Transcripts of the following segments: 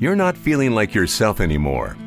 You're not feeling like yourself anymore.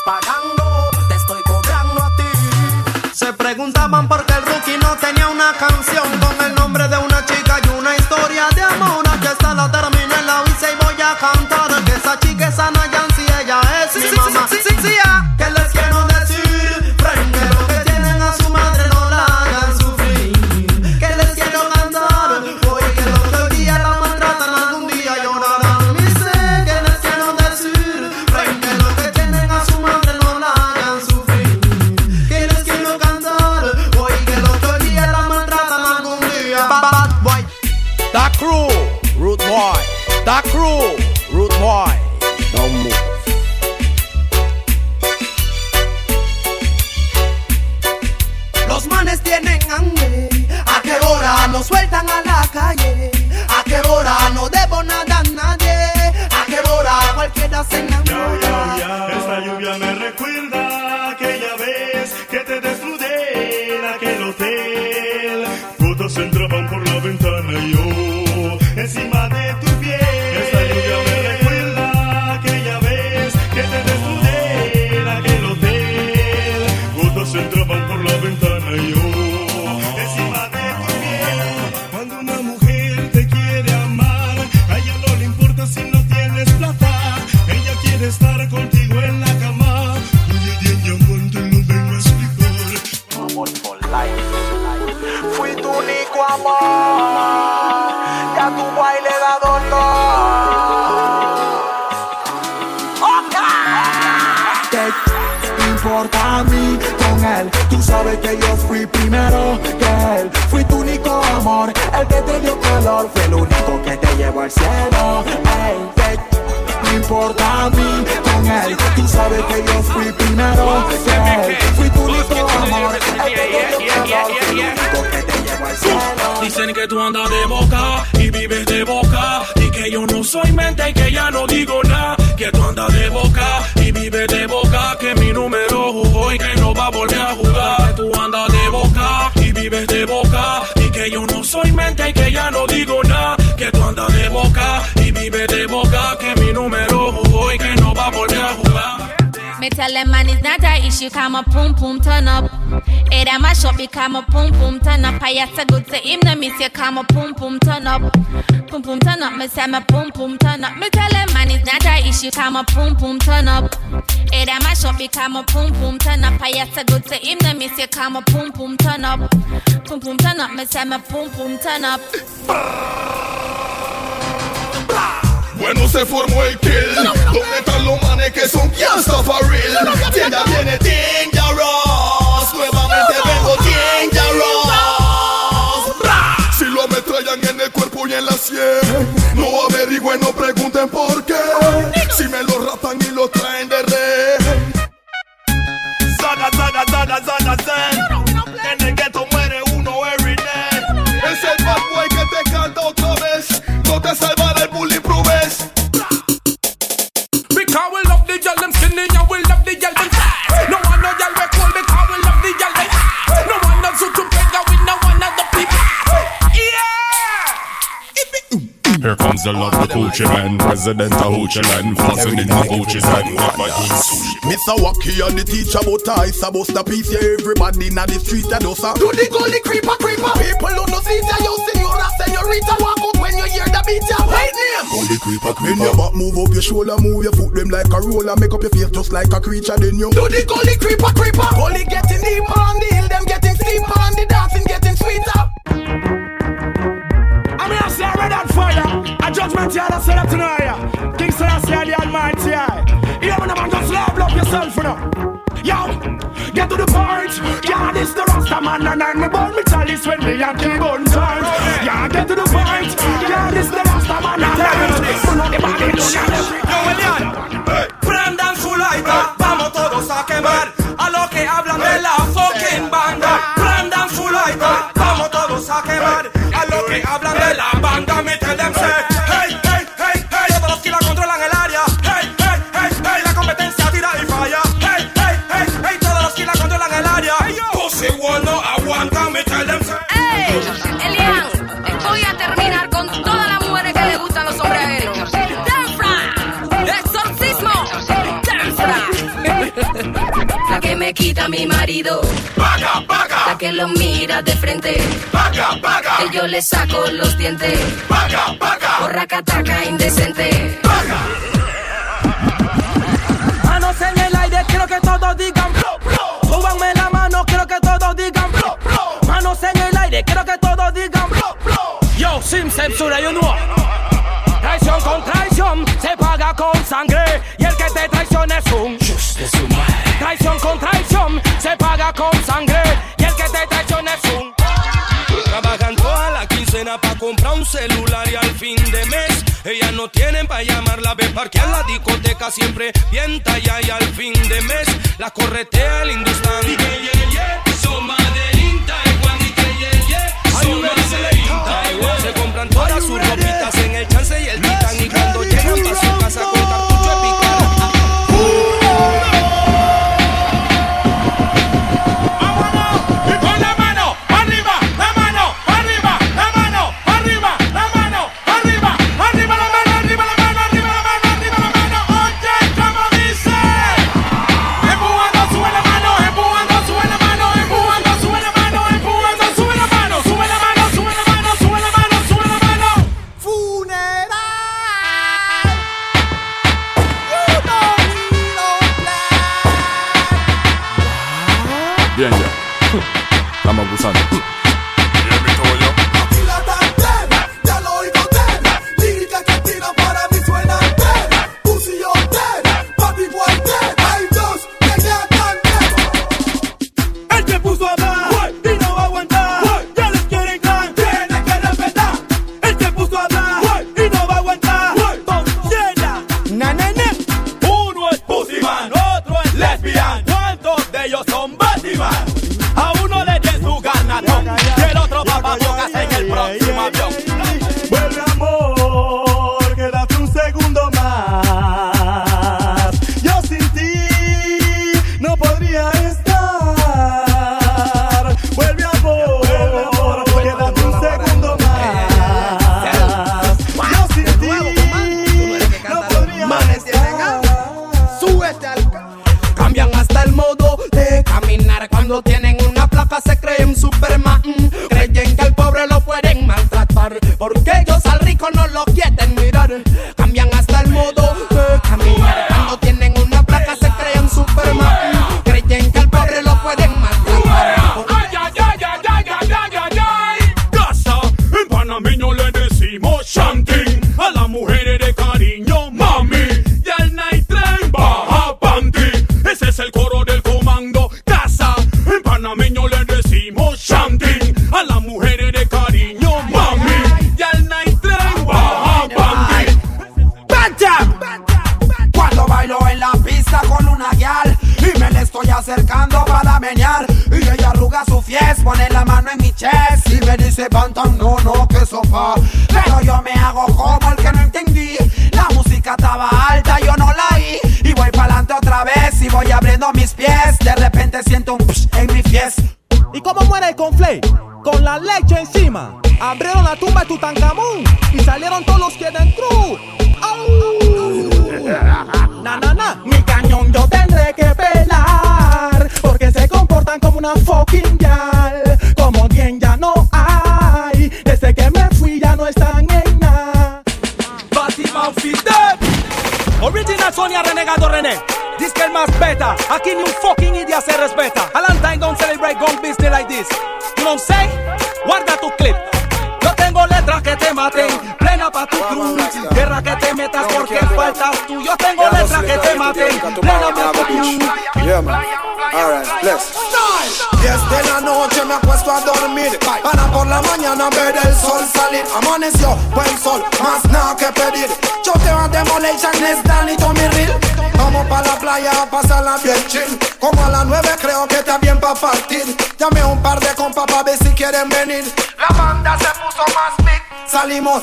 Pagando, te estoy cobrando a ti. Se preguntaban por qué el rookie no tenía una canción con el nombre de una crew, root boy. Da crew, root boy. Al cielo. ¿qué importa a mí con él? Tú sabes que yo fui primero que. Fui tu único amor. Dicen que tú andas de boca y vives de boca y que yo no soy mente y que ya no digo nada. Que tú andas de boca y vives de boca que mi número jugó y que no va a volver a jugar. Que tú andas de boca y vives de boca y que yo no soy mente y que ya no digo nada. Que tú andas de boca y vives de boca que mi número jugó y que no va a volver a jugar. Me tell them man it's not a issue, come a pum pum turn up. It a mash up, become a pum pum turn up. I have to good to him, the miss you come a pum pum turn up. Pum pum turn up, me say me pum pum turn up. Me tell them man it's not a issue, come a pum pum turn up. It a mash up, become a pum pum turn up. I have to good to him, the miss you come a pum pum turn up. Pum pum turn up, me say me pum pum turn up. Bueno, se formó el kill. ¿Dónde están los manes que son gangsta for real? Tienda viene Dangerous. Nuevamente vengo Dangerous. Si lo ametrallan en el cuerpo y en la sien, no averigüen, no pregunten por qué. Si me lo rapan y lo traen de rey. Zada, zada, zada, zada, zen. En el ghetto muere uno every day. Es el bad boy que te canta otra vez. No te salvará el Here comes the love, the Gucci man, president of Gucci land, flossing in the Gucci's and what my Mr. Wacky and the teacher but I supposed to piece yeah, everybody in the street and us Do the gully creeper creeper. People who no see ya, you senora, senorita, walk out when you hear the beat ya. White name. Only creeper creeper. your back, move up your shoulder, move your foot them like a roller, make up your face just like a creature. Then you Do the gully creeper creeper. Gully getting deeper on the hill, them getting steeper and the dancing getting sweeter me I say red hot fire. A judgment yard I set up tonight. I Selassie the Almighty. Here when a man just love love yourself, you know. Yo, get to the point. Yeah, this the Rasta man and I'm born me chalice when me and King Bun turn. Yeah, get to the point. Yeah, this the Rasta man and I'm born. Full of the body, look at lo mira de frente. Paga, paga. Que yo le saco los dientes. Paga, paga. Porra cataca indecente. Manos en el aire, quiero que todos digan. Súbanme la mano, quiero que todos digan. Manos en el aire, quiero que todos digan. Yo, sin censura, you know. Traición con traición se paga con sangre y el que te traiciona es un de su madre. Traición con traición se paga con sangre Trabajan toda la quincena pa' comprar un celular y al fin de mes ellas no tienen pa' llamarla, ve parquear la discoteca siempre bien talla y al fin de mes la corretea el Hindustán. Acercando para menear. Y ella arruga su fies, pone la mano en mi chest. Y me dice pantan, no, no, que sopa Pero yo me hago como el que no entendí. La música estaba alta, yo no la oí. Y voy pa'lante otra vez y voy abriendo mis pies. De repente siento un psh en mi fies. ¿Y cómo muere el conflay? Con la leche encima. Abrieron la tumba de Tutankamón y salieron todos una fucking gal. Como bien ya no hay. Desde que me fui ya no están en nada. Original Sonia Renegado René que el más beta Aquí ni un fucking idiota se respeta Valentine don't celebrate gon' business like this You know what I'm saying? Guarda tu clip tengo letras que te maten Plena pa' tu cruz. Guerra que te metas porque faltas tú. Yo tengo letras que te maten. Plena pa' tu cruz. Yeah, man. Alright, bless. Diez de la noche me acuesto a dormir Para por la mañana ver el sol salir Amaneció, buen sol, más nada que pedir Choteo a Demolition, es Danny Tommy Real Vamos pa' la playa a pasarla bien chill Como a las nueve creo que está bien pa' partir Llamé a un par de compas pa' ver si quieren venir La banda se puso más big. Salimos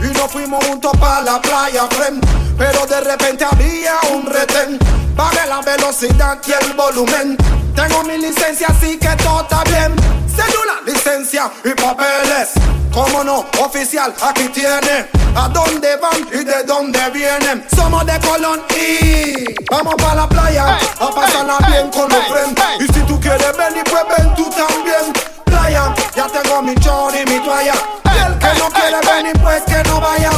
y nos fuimos juntos pa' la playa, friend. Pero de repente había un retén. Bajé la velocidad y el volumen. Tengo mi licencia así que todo está bien Cédula, licencia y papeles Cómo no, oficial, aquí tiene ¿A dónde van y de dónde vienen? Somos de Colón y Vamos pa' la playa A pasarla bien con los friends Y si tú quieres venir, pues ven tú también Playa, ya tengo mi chor y mi toalla Y el que no quiere venir, pues que no vaya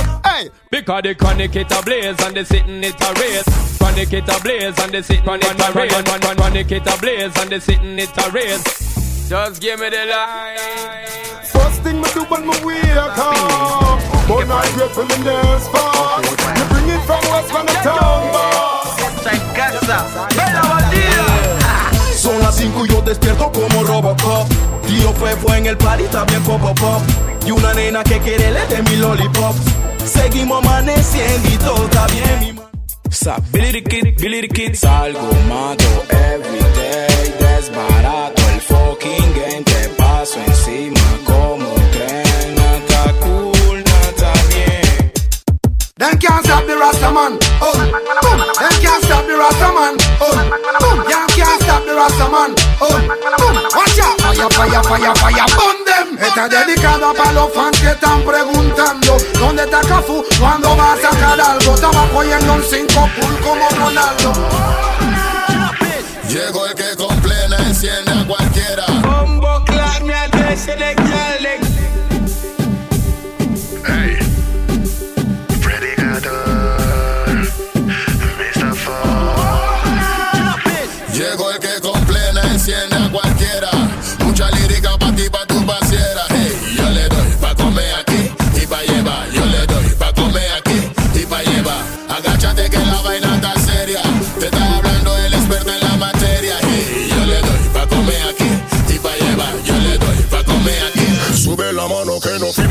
Because the chronic it a blaze and the sitting it a race. Chronic it a blaze and the sitting it a race. Chronic it a blaze and the sitting it a race. Just give me the line. First thing me do when me wake up But I'm grateful in this far. You bring it from west from the town Son las 5 y yo despierto como Robocop. Tío Fefo en el party también pop pop pop. Y una nena que quiere le de mi lollipop. Seguimos amaneciendo y todo está bien mi Billy the Kid, Billy the Kid Salgo, mato, everyday Desbarato el fucking game Te paso encima como tren Nata cool, nata bien Them can't stop the Rasta man. Oh, boom. Them can't stop the Rasta man. Oh, boom. You can't stop the Rasta man. Oh, boom. Watch out. Fire, fire, fire, fire. Them. Está dedicada para los fans que están preguntando ¿Dónde está Cafu? ¿Cuándo va a sacar algo? Estaba cogiendo un 5 full como Ronaldo Llegó el que con plena enciende a cualquiera. Bombo clap me address the la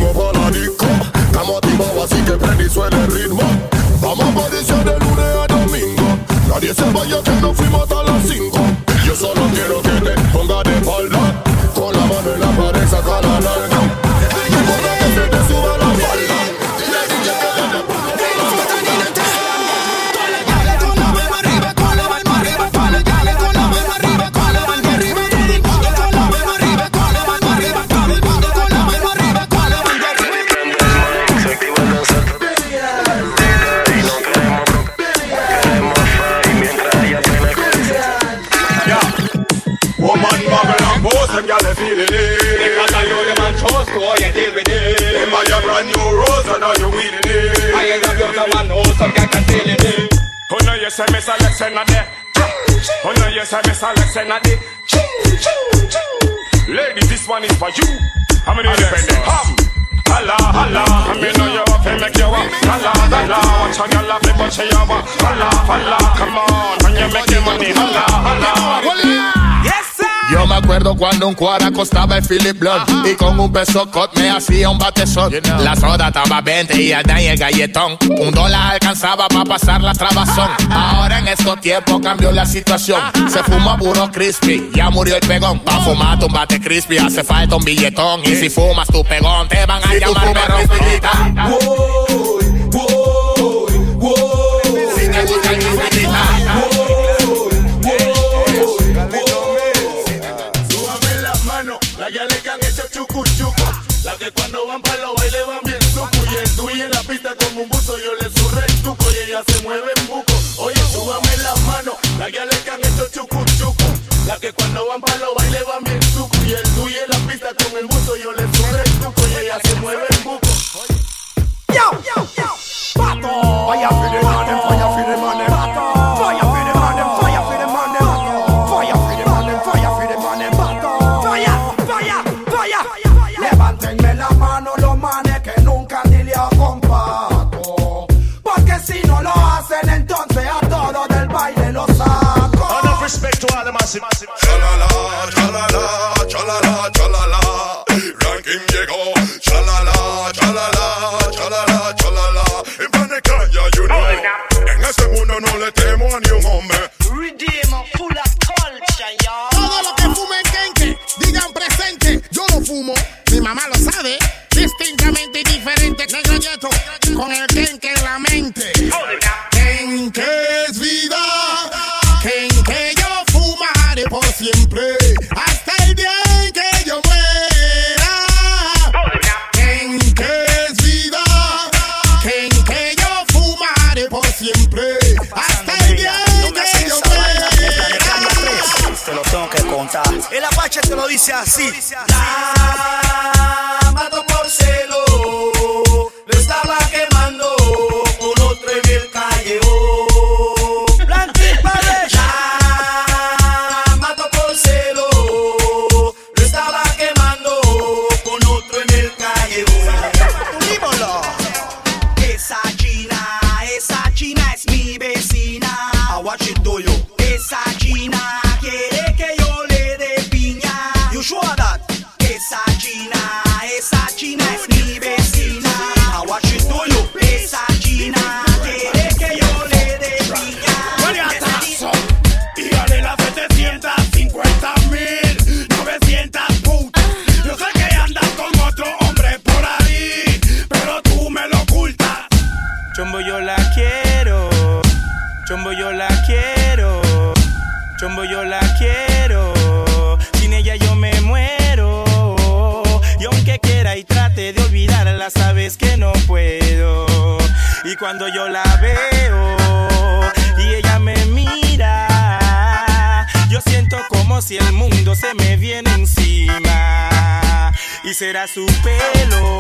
it. Because I know them and trust, so you deal with it. Them buy your brand new rose, and now you weeding it. I ain't got your man, know some guy can steal it. Oh no, you say Miss Alexa not there. Oh no, you say Miss Alexa not there. Ladies, this one is for you. How many independent? Ham. Holla, holla, I mean know you up and make you up. Holla, holla, watch how you love me, but you up. Holla, holla, come on, when you make your money. Holla, holla. Yes, sir. Yo me acuerdo cuando un cuara costaba el Philip Blunt Y con un peso cot me hacía un batezón. La soda estaba 20 y el daño el galletón. Un dólar alcanzaba para pasar la trabazón. Ahora en estos tiempos cambió la situación. Se fuma puro crispy, ya murió el pegón. Pa' fumar un bate crispy hace falta un billetón. Y si fumas tu pegón te van a llamar perro le han hecho chucu chucu. La que cuando van dice así. La cuando yo la veo y ella me mira, yo siento como si el mundo se me viene encima y será su pelo,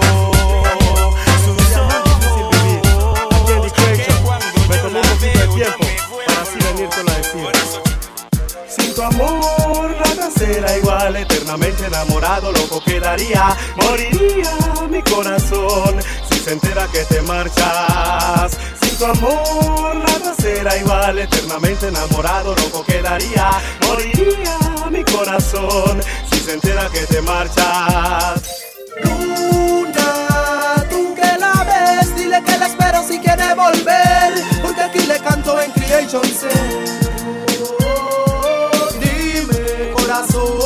sus ojos, que cuando yo la veo me vuelvo. Sin tu amor nada será igual, eternamente enamorado, loco quedaría, moriría mi corazón se entera que te marchas. Sin tu amor nada será igual, eternamente enamorado loco quedaría, moriría mi corazón si se entera que te marchas. Luna, tú que la ves, dile que la espero si quiere volver, porque aquí le canto en Creation C. Dime corazón.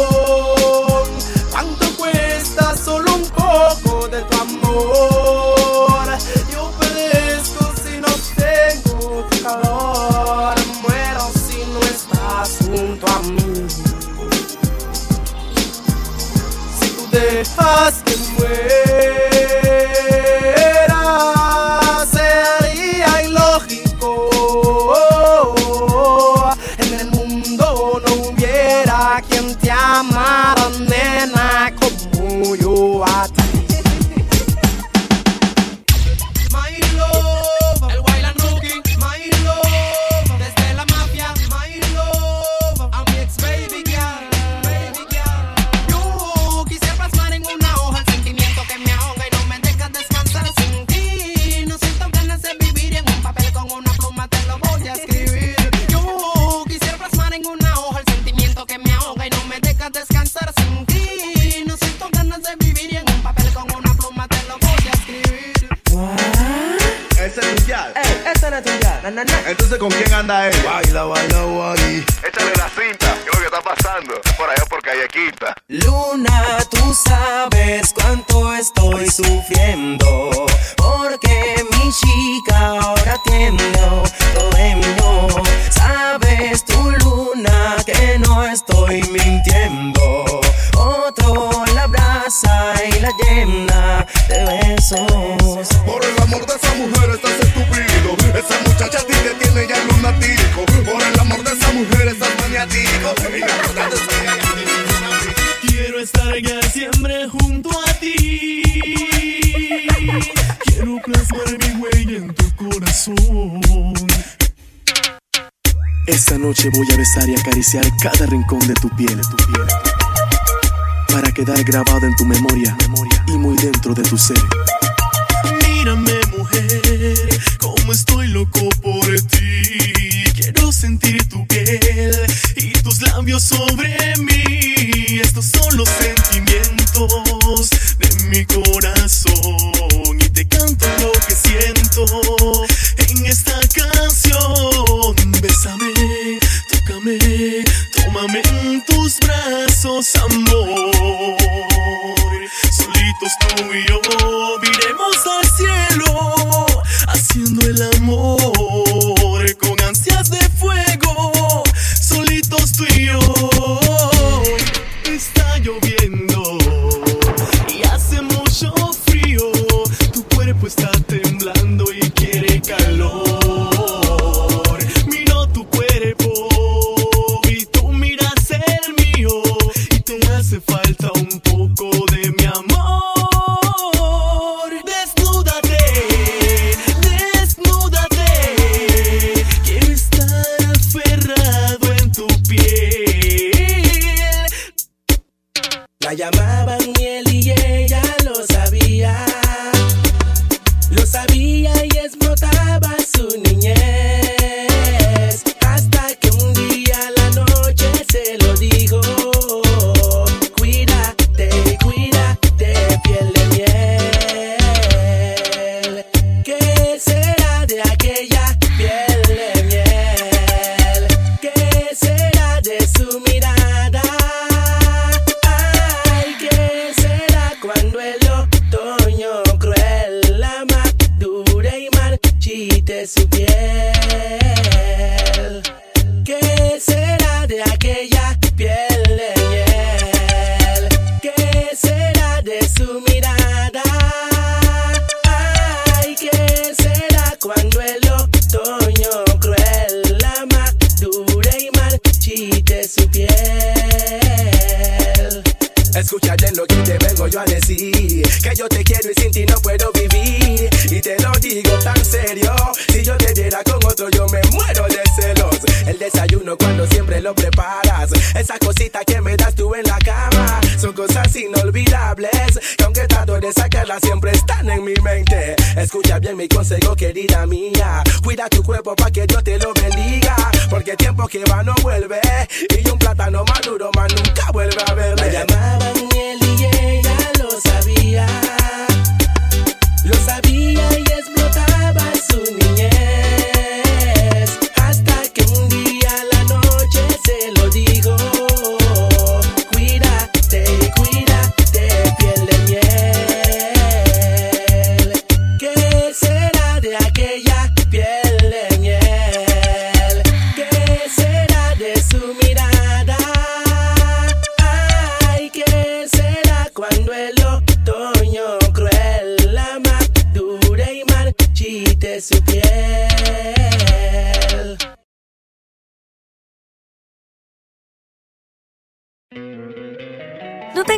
noche voy a besar y acariciar cada rincón de tu piel, tu piel. Para quedar grabado en tu memoria, y muy dentro de tu ser. Mírame, mujer, como estoy loco por ti. Quiero sentir tu piel y tus labios sobre mí. Esto solo se te hace falta Son cosas inolvidables Que aunque trato de siempre están en mi mente Escucha bien mi consejo querida mía Cuida tu cuerpo pa' que Dios te lo bendiga Porque el tiempo que va no vuelve Y un plátano maduro más nunca vuelve a verme La llamaban miel y ella lo sabía. Será